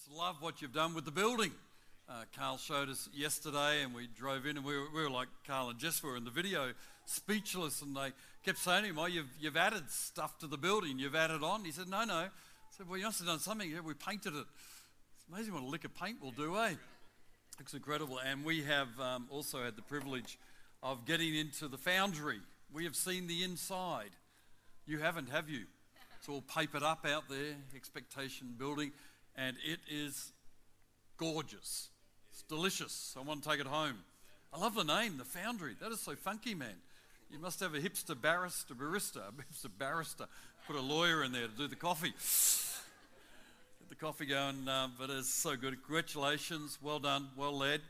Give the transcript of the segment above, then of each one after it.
just love what you've done with the building. Uh, Carl showed us yesterday, and we drove in, and we were, we were like Carl and Jess were in the video, speechless, and they kept saying to him, "Oh, you've, you've added stuff to the building. You've added on." He said, "No, no." I said, "Well, you must have done something. Yeah, we painted it. It's amazing what a lick of paint will do, eh?" Looks incredible. And we have um, also had the privilege of getting into the foundry. We have seen the inside. You haven't, have you? It's all papered up out there, expectation building, and it is gorgeous. It's delicious. I want to take it home. I love the name, the Foundry. That is so funky, man. You must have a hipster barrister, barista, a hipster barrister. Put a lawyer in there to do the coffee. Get the coffee going, uh, but it's so good. Congratulations, well done, well led,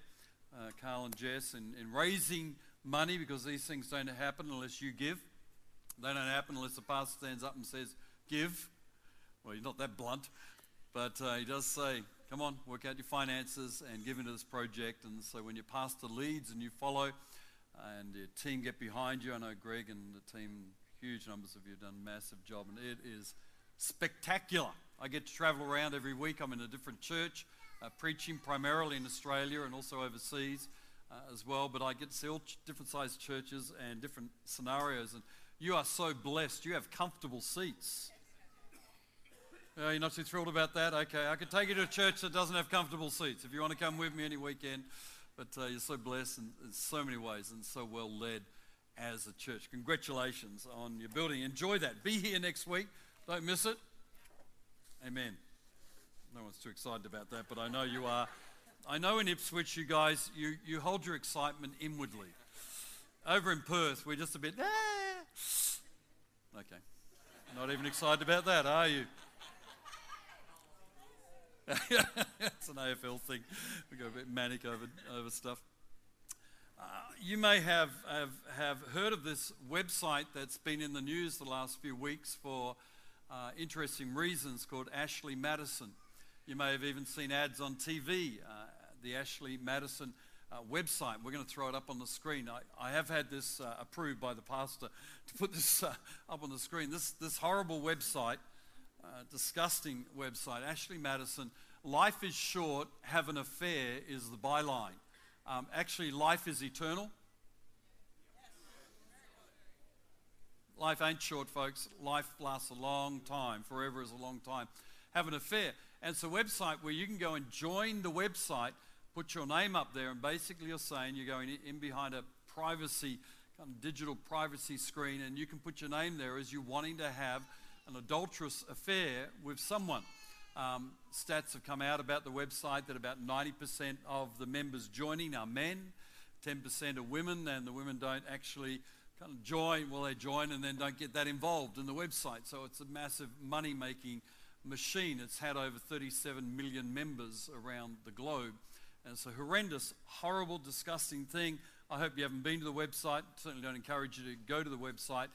uh, Carl and Jess, in, in raising money because these things don't happen unless you give. They don't happen unless the pastor stands up and says, Give. Well, you're not that blunt, but uh, he does say, Come on, work out your finances and give into this project. And so when your pastor leads and you follow and your team get behind you, I know Greg and the team, huge numbers of you have done a massive job, and it is spectacular. I get to travel around every week. I'm in a different church, uh, preaching primarily in Australia and also overseas uh, as well. But I get to see all ch- different sized churches and different scenarios. And you are so blessed. You have comfortable seats. Uh, you're not too thrilled about that? Okay, I could take you to a church that doesn't have comfortable seats if you want to come with me any weekend. But uh, you're so blessed in, in so many ways and so well led as a church. Congratulations on your building. Enjoy that. Be here next week. Don't miss it. Amen. No one's too excited about that, but I know you are. I know in Ipswich, you guys, you, you hold your excitement inwardly. Over in Perth, we're just a bit, ah. Okay. Not even excited about that, are you? It's an AFL thing. We go a bit manic over, over stuff. Uh, you may have, have, have heard of this website that's been in the news the last few weeks for uh, interesting reasons called Ashley Madison. You may have even seen ads on TV, uh, the Ashley Madison uh, website. We're going to throw it up on the screen. I, I have had this uh, approved by the pastor to put this uh, up on the screen. This, this horrible website uh, disgusting website. Ashley Madison, life is short, have an affair is the byline. Um, actually, life is eternal. Life ain't short, folks. Life lasts a long time. Forever is a long time. Have an affair. And it's a website where you can go and join the website, put your name up there, and basically you're saying you're going in behind a privacy, kind of digital privacy screen, and you can put your name there as you're wanting to have an adulterous affair with someone. Um, stats have come out about the website that about 90% of the members joining are men, 10% are women, and the women don't actually kind of join. Well, they join and then don't get that involved in the website. So it's a massive money making machine. It's had over 37 million members around the globe. And it's a horrendous, horrible, disgusting thing. I hope you haven't been to the website. Certainly don't encourage you to go to the website.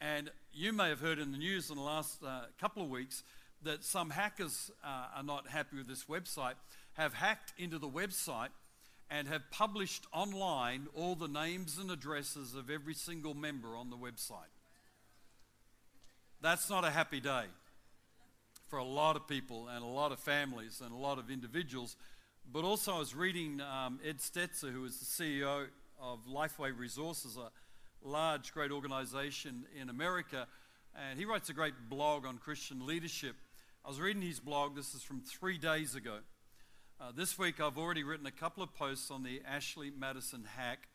And you may have heard in the news in the last uh, couple of weeks that some hackers uh, are not happy with this website, have hacked into the website and have published online all the names and addresses of every single member on the website. That's not a happy day for a lot of people and a lot of families and a lot of individuals. But also, I was reading um, Ed Stetzer, who is the CEO of Lifeway Resources, a large, great organization in America, and he writes a great blog on Christian leadership. I was reading his blog, this is from three days ago. Uh, this week, I've already written a couple of posts on the Ashley Madison hack,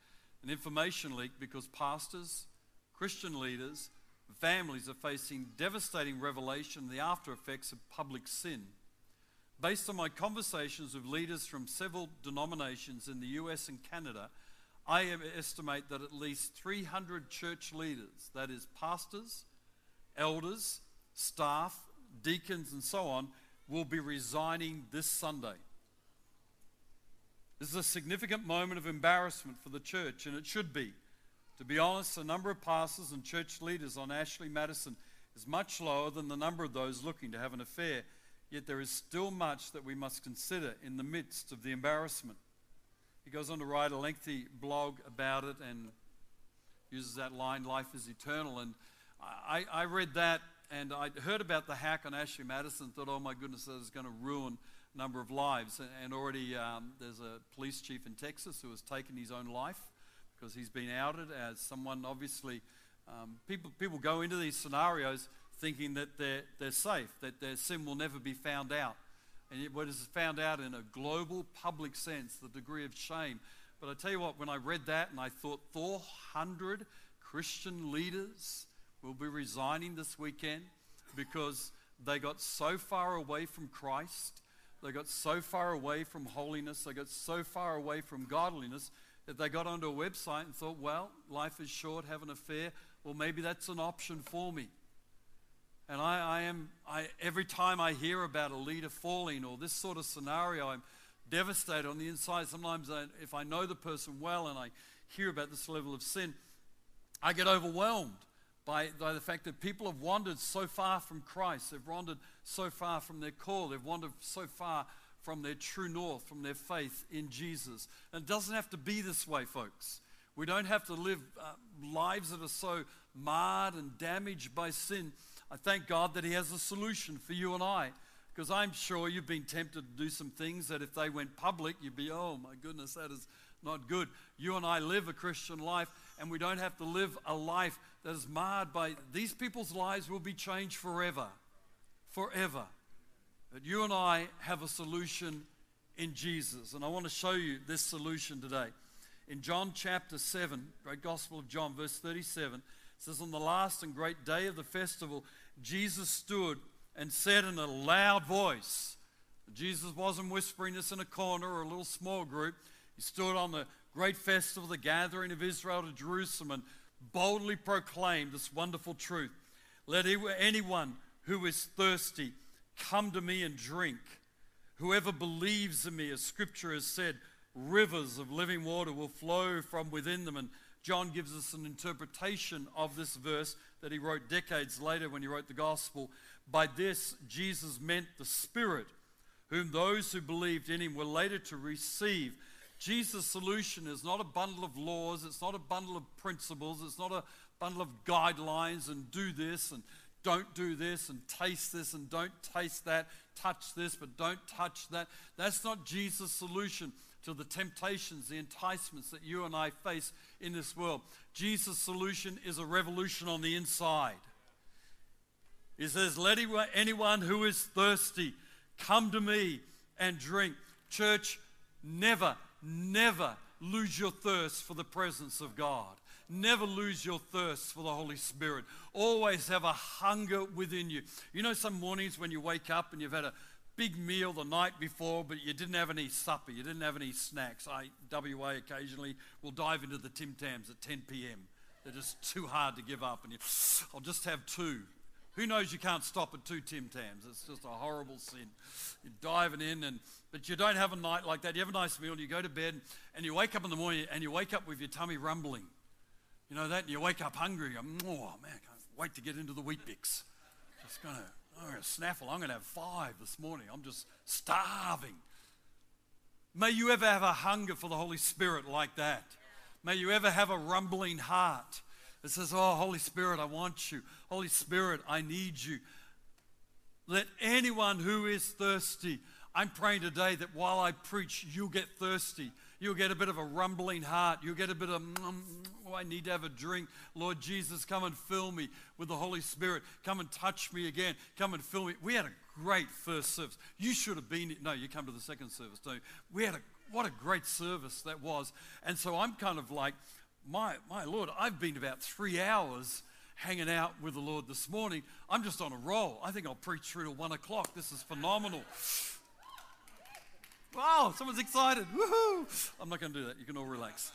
an information leak because pastors, Christian leaders, families are facing devastating revelation the after effects of public sin. Based on my conversations with leaders from several denominations in the US and Canada, I estimate that at least 300 church leaders, that is, pastors, elders, staff, deacons, and so on, will be resigning this Sunday. This is a significant moment of embarrassment for the church, and it should be. To be honest, the number of pastors and church leaders on Ashley Madison is much lower than the number of those looking to have an affair, yet there is still much that we must consider in the midst of the embarrassment. He goes on to write a lengthy blog about it and uses that line, life is eternal. And I, I read that and I heard about the hack on Ashley Madison, thought, oh my goodness, that is going to ruin a number of lives. And already um, there's a police chief in Texas who has taken his own life because he's been outed as someone obviously. Um, people, people go into these scenarios thinking that they're, they're safe, that their sin will never be found out. And it was found out in a global public sense, the degree of shame. But I tell you what, when I read that and I thought 400 Christian leaders will be resigning this weekend because they got so far away from Christ, they got so far away from holiness, they got so far away from godliness that they got onto a website and thought, well, life is short, have an affair. Well, maybe that's an option for me. And I, I am, I, every time I hear about a leader falling or this sort of scenario, I'm devastated on the inside. Sometimes, I, if I know the person well and I hear about this level of sin, I get overwhelmed by, by the fact that people have wandered so far from Christ. They've wandered so far from their call. They've wandered so far from their true north, from their faith in Jesus. And it doesn't have to be this way, folks. We don't have to live uh, lives that are so marred and damaged by sin. I thank God that He has a solution for you and I. Because I'm sure you've been tempted to do some things that if they went public, you'd be, oh my goodness, that is not good. You and I live a Christian life, and we don't have to live a life that is marred by these people's lives will be changed forever. Forever. But you and I have a solution in Jesus. And I want to show you this solution today. In John chapter 7, great Gospel of John, verse 37, says, On the last and great day of the festival, Jesus stood and said in a loud voice, Jesus wasn't whispering this in a corner or a little small group. He stood on the great festival, the gathering of Israel to Jerusalem, and boldly proclaimed this wonderful truth. Let anyone who is thirsty come to me and drink. Whoever believes in me, as scripture has said, rivers of living water will flow from within them. And John gives us an interpretation of this verse that he wrote decades later when he wrote the gospel. By this, Jesus meant the Spirit, whom those who believed in him were later to receive Jesus' solution is not a bundle of laws, it's not a bundle of principles, it's not a bundle of guidelines and do this and don't do this and taste this and don't taste that, touch this but don't touch that. That's not Jesus' solution to the temptations, the enticements that you and I face in this world. Jesus' solution is a revolution on the inside. He says, Let anyone who is thirsty come to me and drink. Church, never Never lose your thirst for the presence of God. Never lose your thirst for the Holy Spirit. Always have a hunger within you. You know, some mornings when you wake up and you've had a big meal the night before, but you didn't have any supper, you didn't have any snacks. I, WA occasionally will dive into the Tim Tams at 10 p.m. They're just too hard to give up, and you, I'll just have two. Who knows you can't stop at two Tim Tams? It's just a horrible sin. You're diving in and but you don't have a night like that. You have a nice meal, and you go to bed, and you wake up in the morning and you wake up with your tummy rumbling. You know that? And you wake up hungry. Go, oh, man, I can't wait to get into the Weet-Bix. Just going to snaffle. I'm going to have five this morning. I'm just starving. May you ever have a hunger for the Holy Spirit like that. May you ever have a rumbling heart that says, Oh, Holy Spirit, I want you. Holy Spirit, I need you. Let anyone who is thirsty I'm praying today that while I preach, you'll get thirsty. You'll get a bit of a rumbling heart. You'll get a bit of, mm, oh, I need to have a drink. Lord Jesus, come and fill me with the Holy Spirit. Come and touch me again. Come and fill me. We had a great first service. You should have been, no, you come to the second service, you? We had a, what a great service that was. And so I'm kind of like, my, my Lord, I've been about three hours hanging out with the Lord this morning. I'm just on a roll. I think I'll preach through to one o'clock. This is phenomenal. Wow, someone's excited. Woohoo! I'm not going to do that. You can all relax.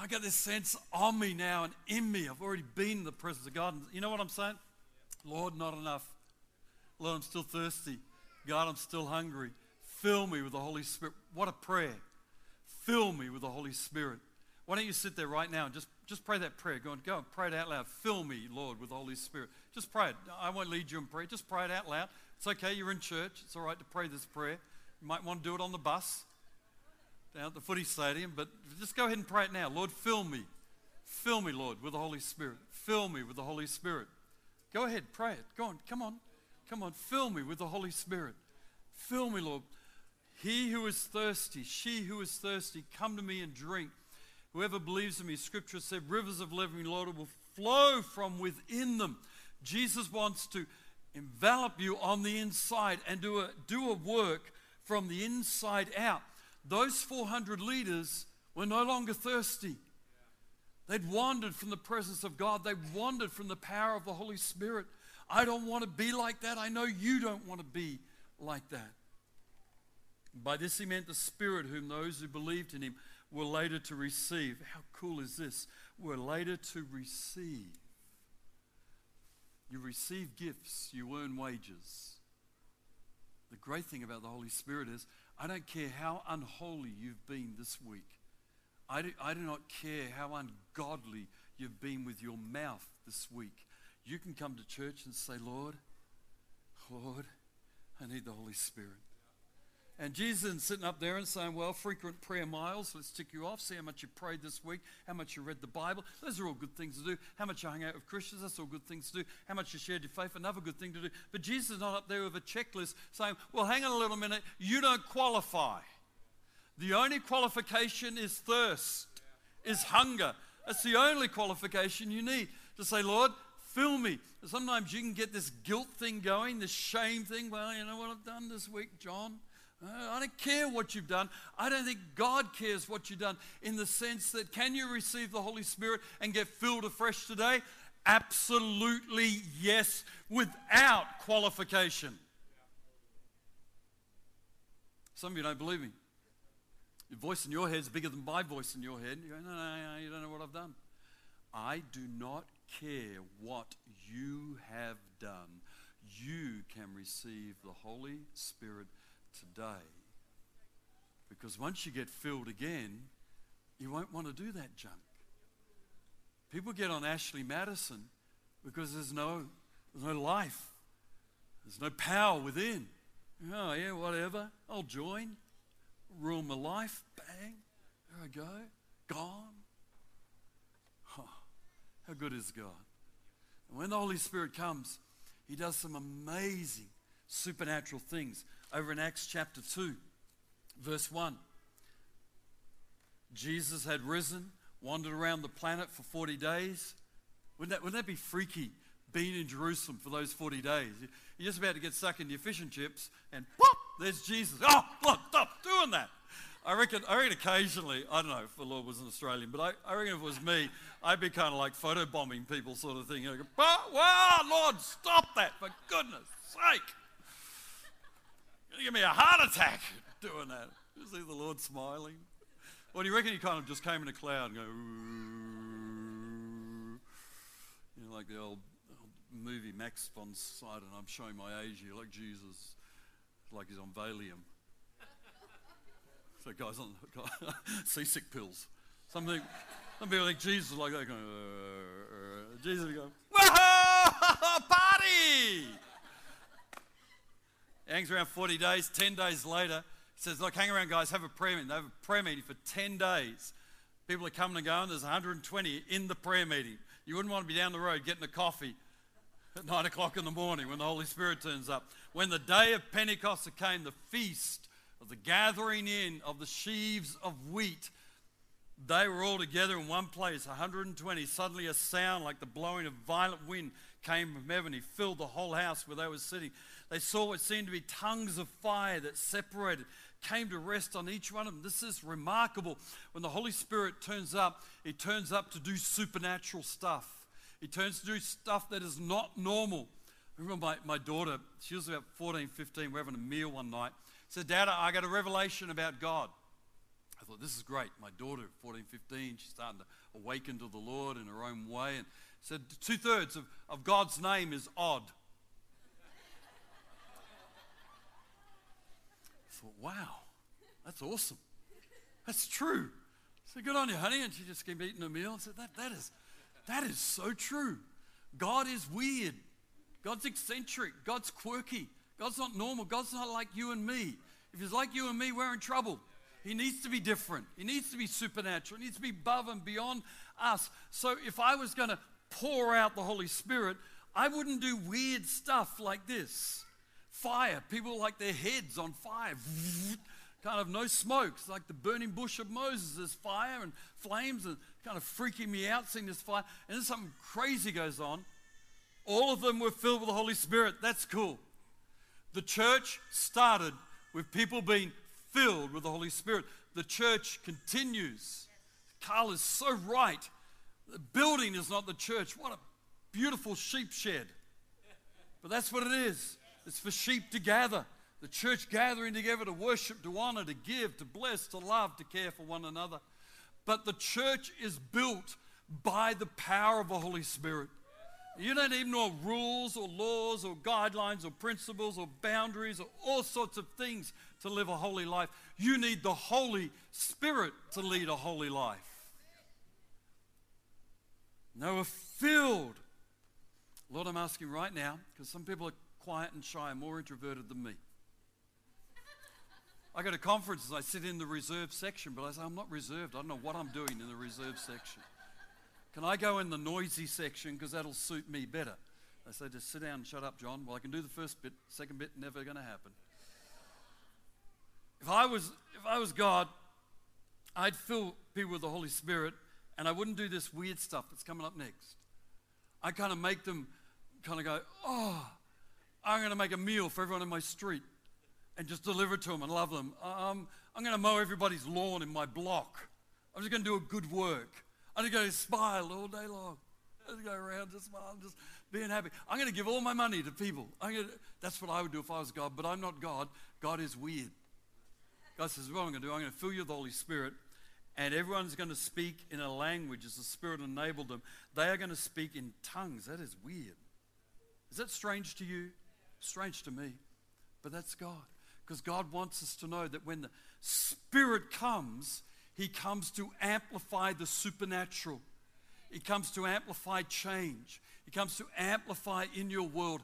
I got this sense on me now and in me. I've already been in the presence of God. You know what I'm saying? Lord, not enough. Lord, I'm still thirsty. God, I'm still hungry. Fill me with the Holy Spirit. What a prayer. Fill me with the Holy Spirit. Why don't you sit there right now and just, just pray that prayer? Go and go and pray it out loud. Fill me, Lord, with the Holy Spirit. Just pray it. I won't lead you in prayer. Just pray it out loud. It's okay, you're in church. It's all right to pray this prayer. You might want to do it on the bus down at the footy stadium, but just go ahead and pray it now. Lord, fill me. Fill me, Lord, with the Holy Spirit. Fill me with the Holy Spirit. Go ahead, pray it. Go on, come on. Come on, fill me with the Holy Spirit. Fill me, Lord. He who is thirsty, she who is thirsty, come to me and drink. Whoever believes in me, Scripture said, rivers of living water will flow from within them. Jesus wants to envelop you on the inside and do a, do a work from the inside out. Those 400 leaders were no longer thirsty. They'd wandered from the presence of God, they wandered from the power of the Holy Spirit. I don't want to be like that. I know you don't want to be like that. By this he meant the Spirit, whom those who believed in him were later to receive. How cool is this? Were later to receive. You receive gifts, you earn wages. The great thing about the Holy Spirit is, I don't care how unholy you've been this week. I do, I do not care how ungodly you've been with your mouth this week. You can come to church and say, Lord, Lord, I need the Holy Spirit. And Jesus isn't sitting up there and saying, Well, frequent prayer miles, let's tick you off, see how much you prayed this week, how much you read the Bible. Those are all good things to do. How much you hung out with Christians, that's all good things to do. How much you shared your faith, another good thing to do. But Jesus is not up there with a checklist saying, Well, hang on a little minute, you don't qualify. The only qualification is thirst, is hunger. That's the only qualification you need to say, Lord, fill me. Sometimes you can get this guilt thing going, this shame thing. Well, you know what I've done this week, John? Uh, I don't care what you've done. I don't think God cares what you've done in the sense that can you receive the Holy Spirit and get filled afresh today? Absolutely yes, without qualification. Some of you don't believe me. Your voice in your head is bigger than my voice in your head. You go, no, no, no, you don't know what I've done. I do not care what you have done. You can receive the Holy Spirit today. Because once you get filled again, you won't want to do that junk. People get on Ashley Madison because there's no, there's no life, there's no power within. Oh, yeah, whatever. I'll join. Rule my life. Bang. There I go. Gone. Oh, how good is God? And when the Holy Spirit comes, He does some amazing supernatural things over in Acts chapter 2, verse 1. Jesus had risen, wandered around the planet for 40 days. Wouldn't that, wouldn't that be freaky, being in Jerusalem for those 40 days? You're just about to get stuck into your fish and chips, and pop, there's Jesus. Oh, look, stop doing that. I reckon, I reckon occasionally, I don't know if the Lord was an Australian, but I, I reckon if it was me, I'd be kind of like photobombing people sort of thing. You know, wow, Lord, stop that, for goodness sake give me a heart attack doing that. You see the Lord smiling? Well, do you reckon he kind of just came in a cloud and go, you know, like the old, old movie Max von Sydow, I'm showing my age here, like Jesus, like he's on Valium. So guys on seasick pills. Something, some people think Jesus is like that going, uh, uh, Jesus going, whoa, party! Hangs around 40 days. 10 days later, he says, Look, hang around, guys, have a prayer meeting. They have a prayer meeting for 10 days. People are coming and going. There's 120 in the prayer meeting. You wouldn't want to be down the road getting a coffee at 9 o'clock in the morning when the Holy Spirit turns up. When the day of Pentecost came, the feast of the gathering in of the sheaves of wheat, they were all together in one place, 120. Suddenly, a sound like the blowing of violent wind came from heaven. He filled the whole house where they were sitting. They saw what seemed to be tongues of fire that separated, came to rest on each one of them. This is remarkable. When the Holy Spirit turns up, He turns up to do supernatural stuff. He turns to do stuff that is not normal. I remember my, my daughter, she was about 14, 15, we're having a meal one night. Said, Dad, I got a revelation about God. I thought, this is great. My daughter, 14, 15, she's starting to awaken to the Lord in her own way. And said, two thirds of, of God's name is odd. Thought, wow, that's awesome. That's true. So good on you, honey. And she just kept eating a meal and said, that, that, is, that is so true. God is weird. God's eccentric. God's quirky. God's not normal. God's not like you and me. If he's like you and me, we're in trouble. He needs to be different. He needs to be supernatural. He needs to be above and beyond us. So if I was going to pour out the Holy Spirit, I wouldn't do weird stuff like this fire. People like their heads on fire. kind of no smoke. It's like the burning bush of Moses. There's fire and flames and kind of freaking me out seeing this fire. And then something crazy goes on. All of them were filled with the Holy Spirit. That's cool. The church started with people being filled with the Holy Spirit. The church continues. Carl is so right. The building is not the church. What a beautiful sheep shed. But that's what it is. It's for sheep to gather. The church gathering together to worship, to honor, to give, to bless, to love, to care for one another. But the church is built by the power of the Holy Spirit. You don't even know rules or laws or guidelines or principles or boundaries or all sorts of things to live a holy life. You need the Holy Spirit to lead a holy life. They were filled. Lord, I'm asking right now, because some people are quiet and shy more introverted than me. I go to conferences, I sit in the reserve section, but I say, I'm not reserved. I don't know what I'm doing in the reserve section. Can I go in the noisy section because that'll suit me better? They say, just sit down and shut up, John. Well, I can do the first bit, second bit, never going to happen. If I was, if I was God, I'd fill people with the Holy Spirit and I wouldn't do this weird stuff that's coming up next. I kind of make them kind of go, oh, I'm going to make a meal for everyone in my street and just deliver it to them and love them. Um, I'm going to mow everybody's lawn in my block. I'm just going to do a good work. I'm going to smile all day long. I'm just go around just smiling, just being happy. I'm going to give all my money to people. To, that's what I would do if I was God, but I'm not God. God is weird. God says, what I'm going to do, I'm going to fill you with the Holy Spirit and everyone's going to speak in a language as the Spirit enabled them. They are going to speak in tongues. That is weird. Is that strange to you? Strange to me. But that's God. Because God wants us to know that when the Spirit comes, He comes to amplify the supernatural. He comes to amplify change. He comes to amplify in your world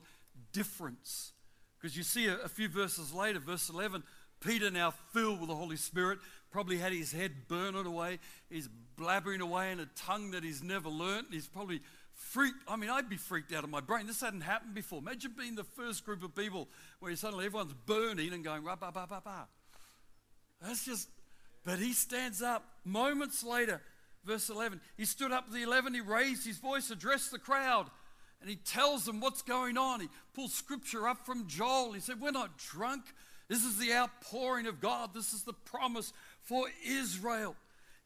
difference. Because you see a, a few verses later, verse 11, Peter, now filled with the Holy Spirit, probably had his head burning away. He's blabbering away in a tongue that he's never learnt. He's probably freaked. I mean, I'd be freaked out of my brain. This hadn't happened before. Imagine being the first group of people where suddenly everyone's burning and going, rah, bah, bah, bah, bah. That's just, but he stands up moments later, verse 11. He stood up with the 11, he raised his voice, addressed the crowd, and he tells them what's going on. He pulls scripture up from Joel. He said, We're not drunk. This is the outpouring of God. This is the promise for Israel.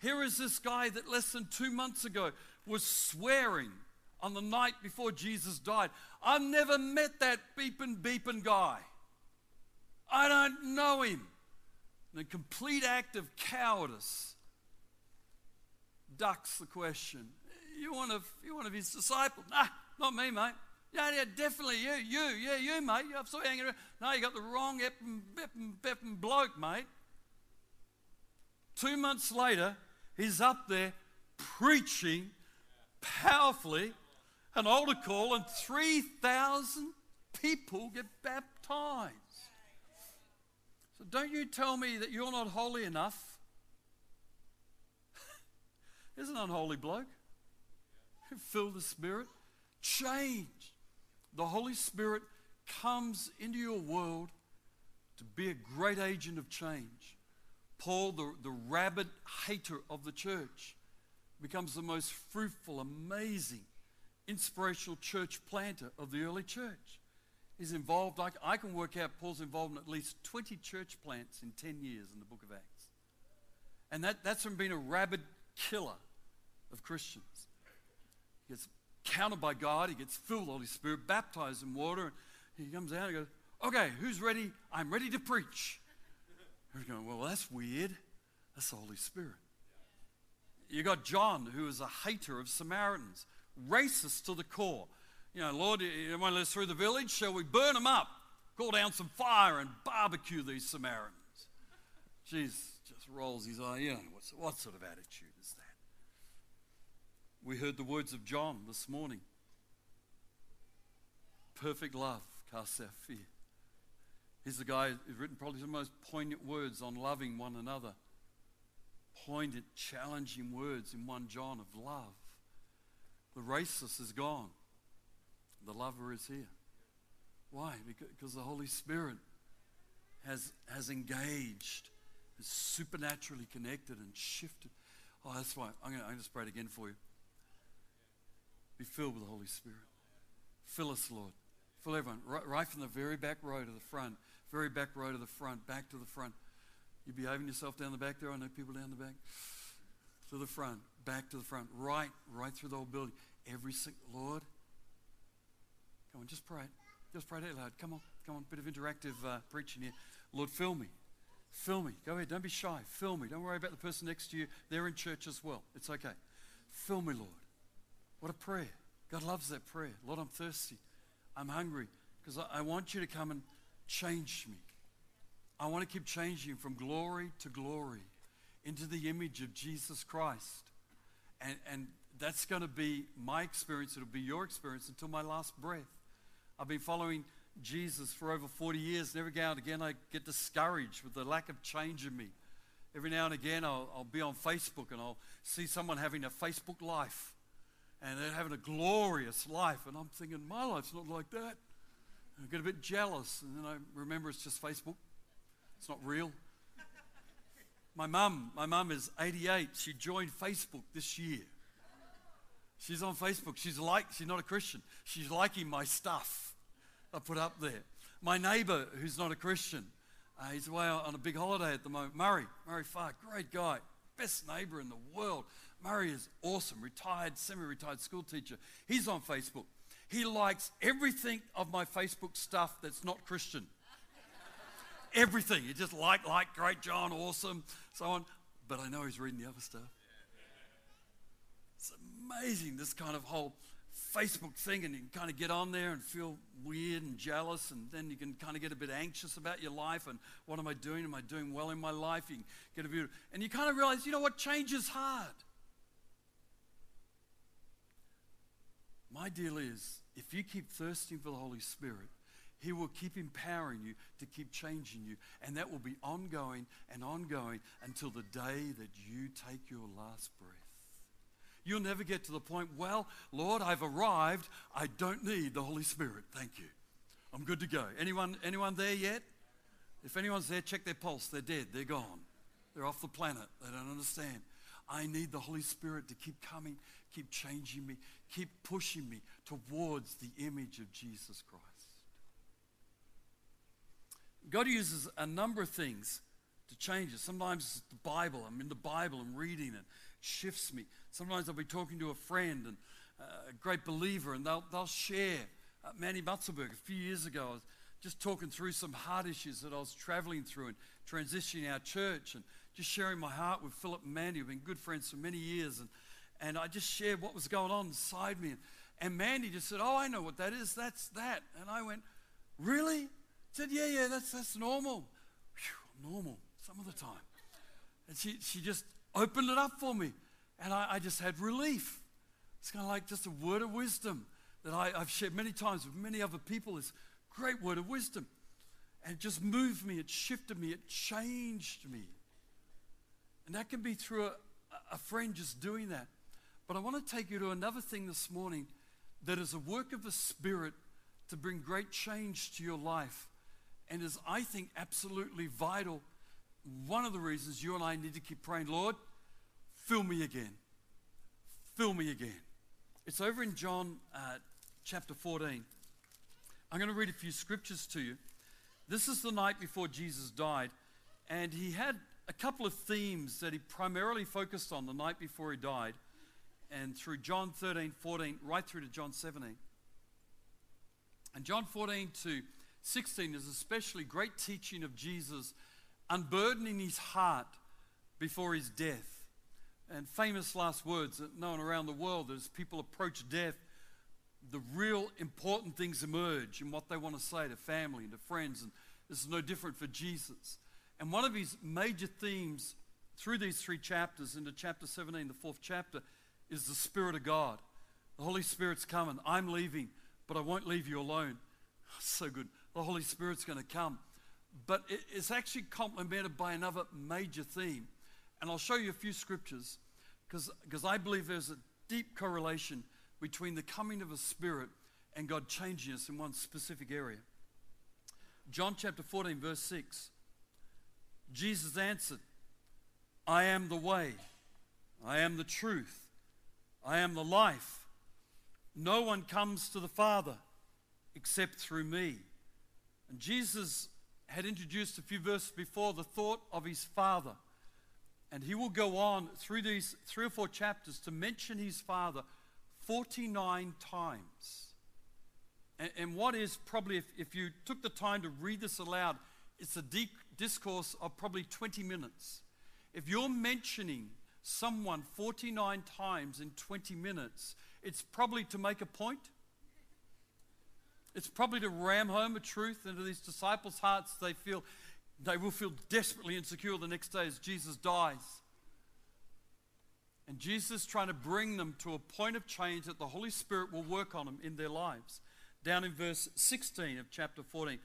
Here is this guy that less than two months ago was swearing on the night before Jesus died. I've never met that beeping, beeping guy. I don't know him. In a complete act of cowardice, ducks the question. You one of, you one of his disciples? Nah, not me, mate. Yeah, yeah, definitely you, you, yeah, you, mate. I saw you hanging around. No, you got the wrong epping, bepping, bepping bloke, mate. Two months later, he's up there preaching powerfully an altar call, and 3,000 people get baptized. So don't you tell me that you're not holy enough. Here's an unholy bloke. Fill the Spirit. Change. The Holy Spirit comes into your world to be a great agent of change. Paul, the, the rabid hater of the church, becomes the most fruitful, amazing, inspirational church planter of the early church. He's involved, I, I can work out Paul's involved in at least 20 church plants in 10 years in the book of Acts. And that, that's from being a rabid killer of Christians. He gets counted by God, he gets filled with the Holy Spirit, baptized in water, and he comes out and goes, Okay, who's ready? I'm ready to preach. You're going, well, that's weird. That's the Holy Spirit. You got John, who is a hater of Samaritans, racist to the core. You know, Lord, you want to let us through the village? Shall we burn them up? Call down some fire and barbecue these Samaritans. Jesus just rolls his eye. You know, what sort of attitude is that? We heard the words of John this morning. Perfect love casts out fear. He's the guy who's written probably the most poignant words on loving one another. Poignant, challenging words in 1 John of love. The racist is gone. The lover is here. Why? Because the Holy Spirit has, has engaged, is supernaturally connected and shifted. Oh, that's why. I'm going to pray it again for you. Be filled with the Holy Spirit. Fill us, Lord. Fill everyone. Right, right from the very back row to the front, very back row to the front, back to the front. You behaving yourself down the back there? I know people down the back. To the front, back to the front, right, right through the whole building. Every single, Lord, come on, just pray it. Just pray it out loud. Come on, come on, bit of interactive uh, preaching here. Lord, fill me. Fill me. Go ahead, don't be shy. Fill me. Don't worry about the person next to you. They're in church as well. It's okay. Fill me, Lord. What a prayer. God loves that prayer. Lord, I'm thirsty. I'm hungry because I, I want you to come and change me. I want to keep changing from glory to glory into the image of Jesus Christ. And, and that's going to be my experience. It'll be your experience until my last breath. I've been following Jesus for over 40 years. Every now and again, I get discouraged with the lack of change in me. Every now and again, I'll, I'll be on Facebook and I'll see someone having a Facebook life. And they're having a glorious life. And I'm thinking, my life's not like that. And I get a bit jealous. And then I remember it's just Facebook. It's not real. My mum, my mum is 88. She joined Facebook this year. She's on Facebook. She's like, she's not a Christian. She's liking my stuff I put up there. My neighbor, who's not a Christian, uh, he's away on a big holiday at the moment. Murray, Murray Farr, great guy, best neighbor in the world. Murray is awesome, retired, semi-retired school teacher. He's on Facebook. He likes everything of my Facebook stuff that's not Christian everything. He just like, like, great John, awesome, so on. But I know he's reading the other stuff. Amazing, this kind of whole Facebook thing, and you can kind of get on there and feel weird and jealous, and then you can kind of get a bit anxious about your life and what am I doing? Am I doing well in my life? You get a view, and you kind of realize, you know what? Change is hard. My deal is if you keep thirsting for the Holy Spirit, he will keep empowering you to keep changing you. And that will be ongoing and ongoing until the day that you take your last breath. You'll never get to the point, well, Lord, I've arrived. I don't need the Holy Spirit. Thank you. I'm good to go. Anyone, anyone there yet? If anyone's there, check their pulse. They're dead. They're gone. They're off the planet. They don't understand. I need the Holy Spirit to keep coming, keep changing me, keep pushing me towards the image of Jesus Christ. God uses a number of things to change us. Sometimes it's the Bible. I'm in the Bible I'm reading it. Shifts me. Sometimes I'll be talking to a friend and uh, a great believer, and they'll, they'll share. Uh, Mandy Mutzelberg, a few years ago, I was just talking through some hard issues that I was traveling through and transitioning our church and just sharing my heart with Philip and Mandy, who've been good friends for many years. And, and I just shared what was going on inside me. And, and Mandy just said, Oh, I know what that is. That's that. And I went, Really? said, Yeah, yeah, that's, that's normal. Whew, normal some of the time. And she, she just opened it up for me. And I, I just had relief. It's kind of like just a word of wisdom that I, I've shared many times with many other people. This great word of wisdom. And it just moved me, it shifted me, it changed me. And that can be through a, a friend just doing that. But I want to take you to another thing this morning that is a work of the Spirit to bring great change to your life and is, I think, absolutely vital. One of the reasons you and I need to keep praying, Lord, fill me again. Fill me again. It's over in John uh, chapter 14. I'm going to read a few scriptures to you. This is the night before Jesus died, and he had a couple of themes that he primarily focused on the night before he died, and through John 13, 14, right through to John 17. And John 14 to 16 is especially great teaching of Jesus unburdening his heart before his death. And famous last words that known around the world as people approach death, the real important things emerge in what they want to say to family and to friends. And this is no different for Jesus. And one of his major themes through these three chapters into chapter 17, the fourth chapter, is the Spirit of God. The Holy Spirit's coming. I'm leaving, but I won't leave you alone. So good the Holy Spirit's going to come. But it's actually complemented by another major theme. And I'll show you a few scriptures because I believe there's a deep correlation between the coming of a spirit and God changing us in one specific area. John chapter 14, verse 6. Jesus answered, I am the way, I am the truth, I am the life. No one comes to the Father except through me. And Jesus had introduced a few verses before the thought of his Father. And he will go on through these three or four chapters to mention his Father 49 times. And, and what is probably, if, if you took the time to read this aloud, it's a deep discourse of probably 20 minutes. If you're mentioning someone 49 times in 20 minutes, it's probably to make a point. It's probably to ram home a truth into these disciples' hearts. They feel they will feel desperately insecure the next day as Jesus dies. And Jesus is trying to bring them to a point of change that the Holy Spirit will work on them in their lives. Down in verse 16 of chapter 14,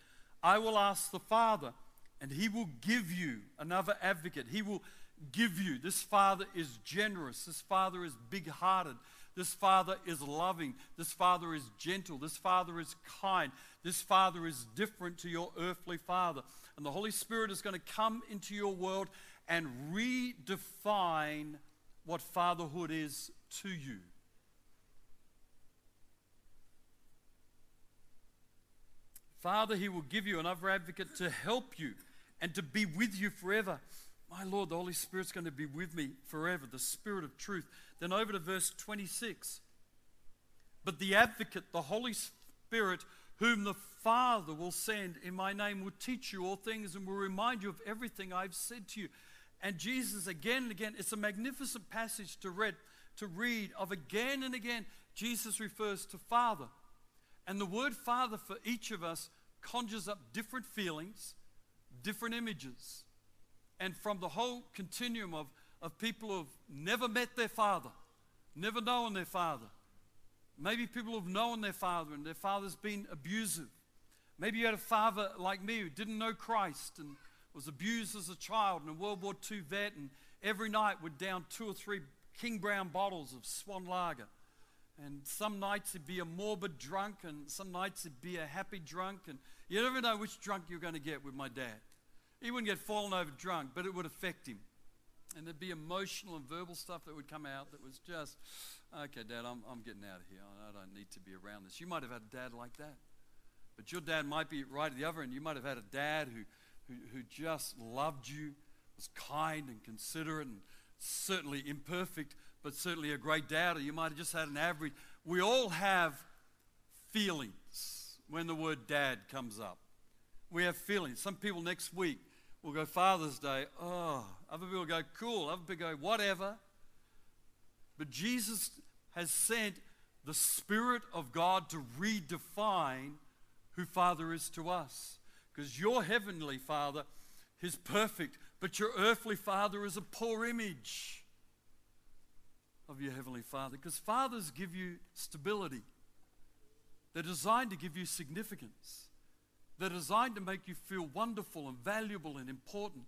I will ask the Father, and he will give you another advocate. He will give you. This Father is generous. This Father is big hearted. This Father is loving. This Father is gentle. This Father is kind. This Father is different to your earthly Father. And the Holy Spirit is going to come into your world and redefine what fatherhood is to you. Father, He will give you another advocate to help you and to be with you forever. My Lord, the Holy Spirit's going to be with me forever, the Spirit of truth. Then over to verse 26. But the advocate, the Holy Spirit, whom the Father will send in my name, will teach you all things and will remind you of everything I've said to you. And Jesus, again and again, it's a magnificent passage to read, to read of again and again, Jesus refers to Father. And the word Father for each of us conjures up different feelings, different images and from the whole continuum of, of people who've never met their father, never known their father. Maybe people who've known their father and their father's been abusive. Maybe you had a father like me who didn't know Christ and was abused as a child and a World War II vet and every night would down two or three King Brown bottles of Swan Lager. And some nights he'd be a morbid drunk and some nights he'd be a happy drunk. And you never know which drunk you're going to get with my dad. He wouldn't get fallen over drunk, but it would affect him. And there'd be emotional and verbal stuff that would come out that was just, okay, Dad, I'm, I'm getting out of here. I don't need to be around this. You might have had a dad like that. But your dad might be right at the other end. You might have had a dad who, who, who just loved you, was kind and considerate, and certainly imperfect, but certainly a great dad. Or you might have just had an average. We all have feelings when the word dad comes up. We have feelings. Some people next week We'll go Father's Day. Oh, other people go cool. Other people go whatever. But Jesus has sent the Spirit of God to redefine who Father is to us. Because your heavenly Father is perfect, but your earthly Father is a poor image of your heavenly Father. Because fathers give you stability, they're designed to give you significance. They're designed to make you feel wonderful and valuable and important.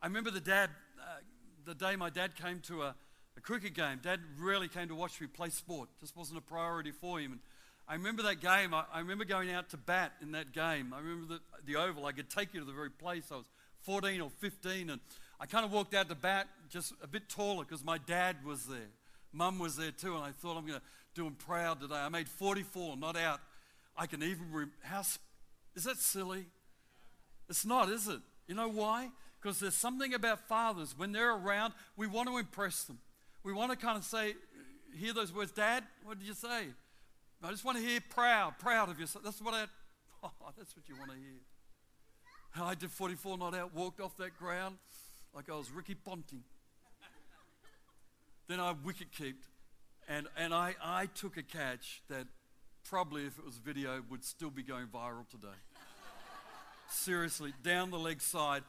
I remember the dad, uh, the day my dad came to a, a cricket game. Dad rarely came to watch me play sport. Just wasn't a priority for him. And I remember that game. I, I remember going out to bat in that game. I remember the, the oval. I could take you to the very place. I was 14 or 15, and I kind of walked out to bat just a bit taller because my dad was there. Mum was there too, and I thought I'm going to do him proud today. I made 44, not out. I can even, re- how is that silly? It's not, is it? You know why? Because there's something about fathers, when they're around, we want to impress them. We want to kind of say, hear those words, Dad, what did you say? I just want to hear proud, proud of yourself. That's what I, oh, that's what you want to hear. I did 44 not out, walked off that ground like I was Ricky Ponting. then I wicket kept, and, and I, I took a catch that probably if it was video would still be going viral today seriously, down the leg side,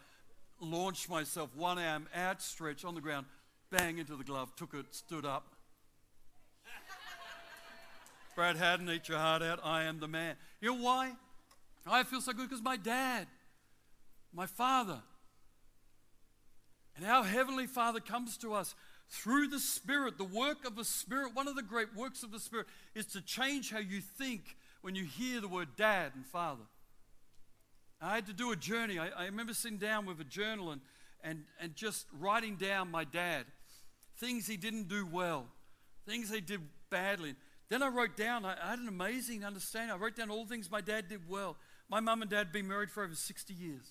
launched myself, one arm outstretched on the ground, bang into the glove, took it, stood up. Brad Haddin, eat your heart out. I am the man. You know why? I feel so good because my dad, my father, and our Heavenly Father comes to us through the Spirit. The work of the Spirit, one of the great works of the Spirit, is to change how you think when you hear the word dad and father. I had to do a journey. I, I remember sitting down with a journal and, and, and just writing down my dad, things he didn't do well, things he did badly. Then I wrote down, I, I had an amazing understanding. I wrote down all the things my dad did well. My mum and dad had been married for over 60 years.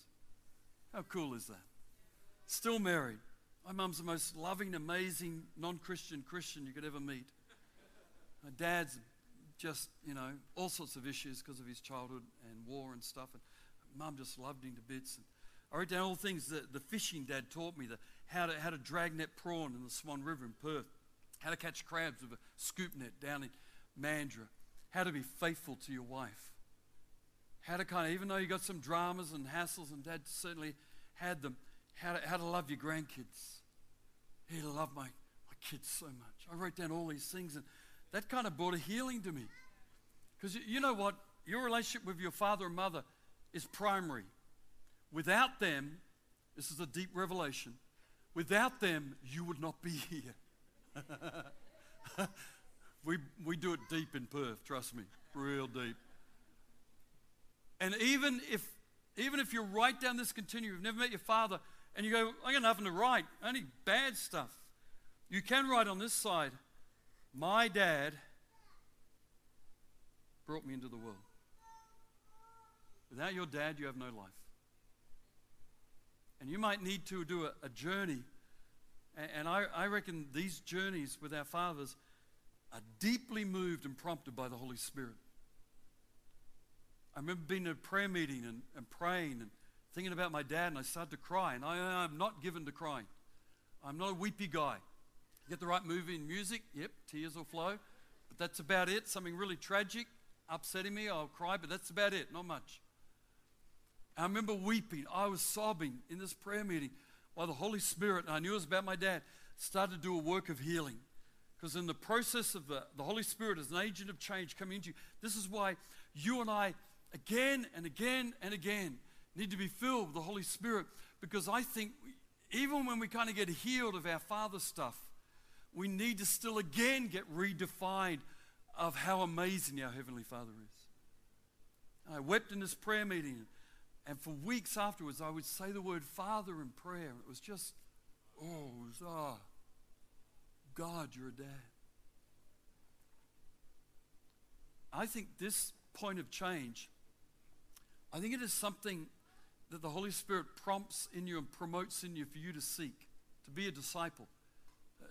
How cool is that? Still married. My mum's the most loving, amazing, non Christian Christian you could ever meet. My dad's just, you know, all sorts of issues because of his childhood and war and stuff. And mum just loved him to bits. And I wrote down all the things that the fishing dad taught me, the, how, to, how to drag net prawn in the Swan River in Perth, how to catch crabs with a scoop net down in Mandurah, how to be faithful to your wife, how to kind of, even though you got some dramas and hassles, and dad certainly had them, how to, how to love your grandkids. He loved my, my kids so much. I wrote down all these things, and that kind of brought a healing to me. Because you know what? Your relationship with your father and mother is primary. Without them, this is a deep revelation, without them, you would not be here. we, we do it deep in Perth, trust me, real deep. And even if, even if you're right down this continuum, you've never met your father, and you go, I got nothing to write, only bad stuff. You can write on this side, my dad brought me into the world. Without your dad, you have no life. And you might need to do a, a journey. And, and I, I reckon these journeys with our fathers are deeply moved and prompted by the Holy Spirit. I remember being in a prayer meeting and, and praying and thinking about my dad, and I started to cry. And I, I'm not given to crying. I'm not a weepy guy. Get the right movie and music, yep, tears will flow. But that's about it. Something really tragic, upsetting me, I'll cry, but that's about it, not much. I remember weeping. I was sobbing in this prayer meeting while the Holy Spirit, I knew it was about my dad, started to do a work of healing. Because in the process of the, the Holy Spirit as an agent of change coming into you, this is why you and I, again and again and again, need to be filled with the Holy Spirit. Because I think even when we kind of get healed of our Father stuff, we need to still again get redefined of how amazing our Heavenly Father is. I wept in this prayer meeting. And for weeks afterwards, I would say the word Father in prayer. It was just, oh, was, ah, God, you're a dad. I think this point of change, I think it is something that the Holy Spirit prompts in you and promotes in you for you to seek, to be a disciple.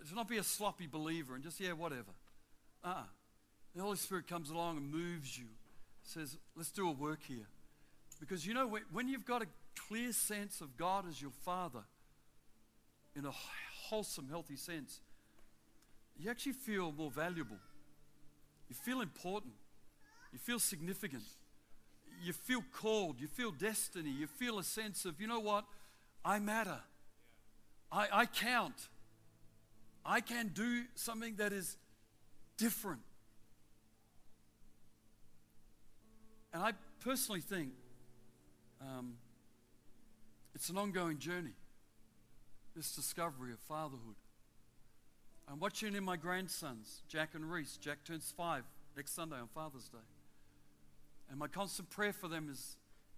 To not be a sloppy believer and just, yeah, whatever. uh uh The Holy Spirit comes along and moves you, says, let's do a work here. Because you know, when you've got a clear sense of God as your Father, in a wholesome, healthy sense, you actually feel more valuable. You feel important. You feel significant. You feel called. You feel destiny. You feel a sense of, you know what? I matter. I, I count. I can do something that is different. And I personally think um, it's an ongoing journey, this discovery of fatherhood. I'm watching in my grandsons, Jack and Reese. Jack turns five next Sunday on Father's Day. And my constant prayer for them has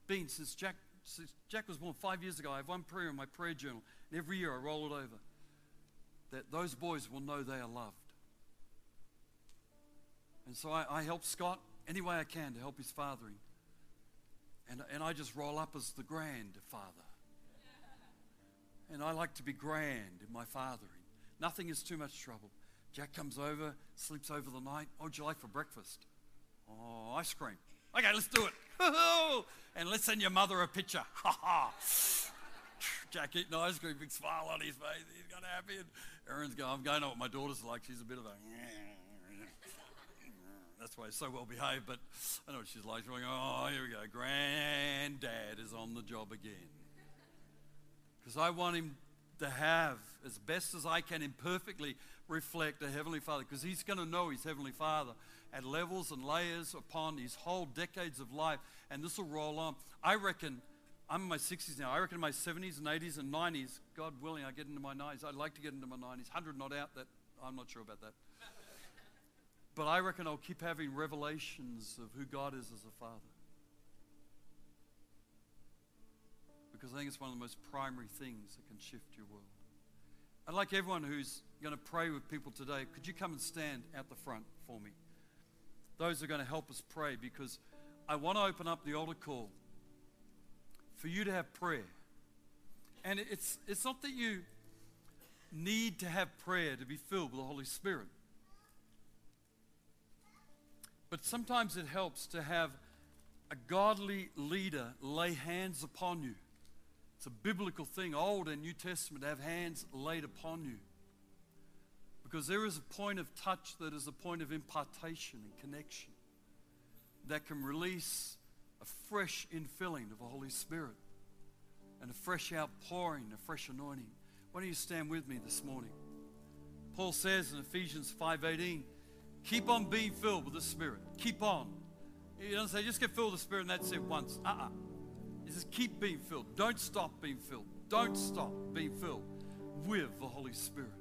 been since Jack, since Jack was born five years ago. I have one prayer in my prayer journal, and every year I roll it over that those boys will know they are loved. And so I, I help Scott any way I can to help his fathering. And, and I just roll up as the grandfather. And I like to be grand in my fathering. Nothing is too much trouble. Jack comes over, sleeps over the night. What would you like for breakfast? Oh, ice cream. Okay, let's do it. and let's send your mother a picture. Ha ha. Jack eating ice cream, big smile on his face. He's got happy. And Erin's going, I'm going on what my daughter's like. She's a bit of a that's why he's so well behaved, but I know what she's like. She's oh, here we go. Granddad is on the job again. Because I want him to have, as best as I can, imperfectly reflect a Heavenly Father, because he's going to know his Heavenly Father at levels and layers upon his whole decades of life, and this will roll on. I reckon, I'm in my 60s now, I reckon in my 70s and 80s and 90s, God willing, I get into my 90s. I'd like to get into my 90s. 100 not out, that I'm not sure about that. But I reckon I'll keep having revelations of who God is as a father. Because I think it's one of the most primary things that can shift your world. I'd like everyone who's going to pray with people today, could you come and stand at the front for me? Those are going to help us pray because I want to open up the altar call for you to have prayer. And it's, it's not that you need to have prayer to be filled with the Holy Spirit. But sometimes it helps to have a godly leader lay hands upon you. It's a biblical thing, Old and New Testament, to have hands laid upon you. Because there is a point of touch that is a point of impartation and connection that can release a fresh infilling of the Holy Spirit and a fresh outpouring, a fresh anointing. Why don't you stand with me this morning? Paul says in Ephesians 5:18, keep on being filled with the Spirit. Keep on. He doesn't say just get filled with the Spirit and that's it once. Uh-uh. He says keep being filled. Don't stop being filled. Don't stop being filled with the Holy Spirit.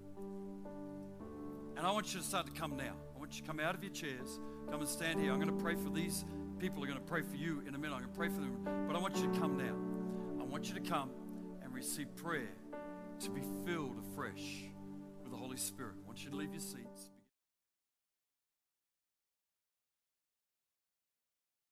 And I want you to start to come now. I want you to come out of your chairs, come and stand here. I'm going to pray for these people. are going to pray for you in a minute. I'm going to pray for them. But I want you to come now. I want you to come and receive prayer to be filled afresh with the Holy Spirit. I want you to leave your seats.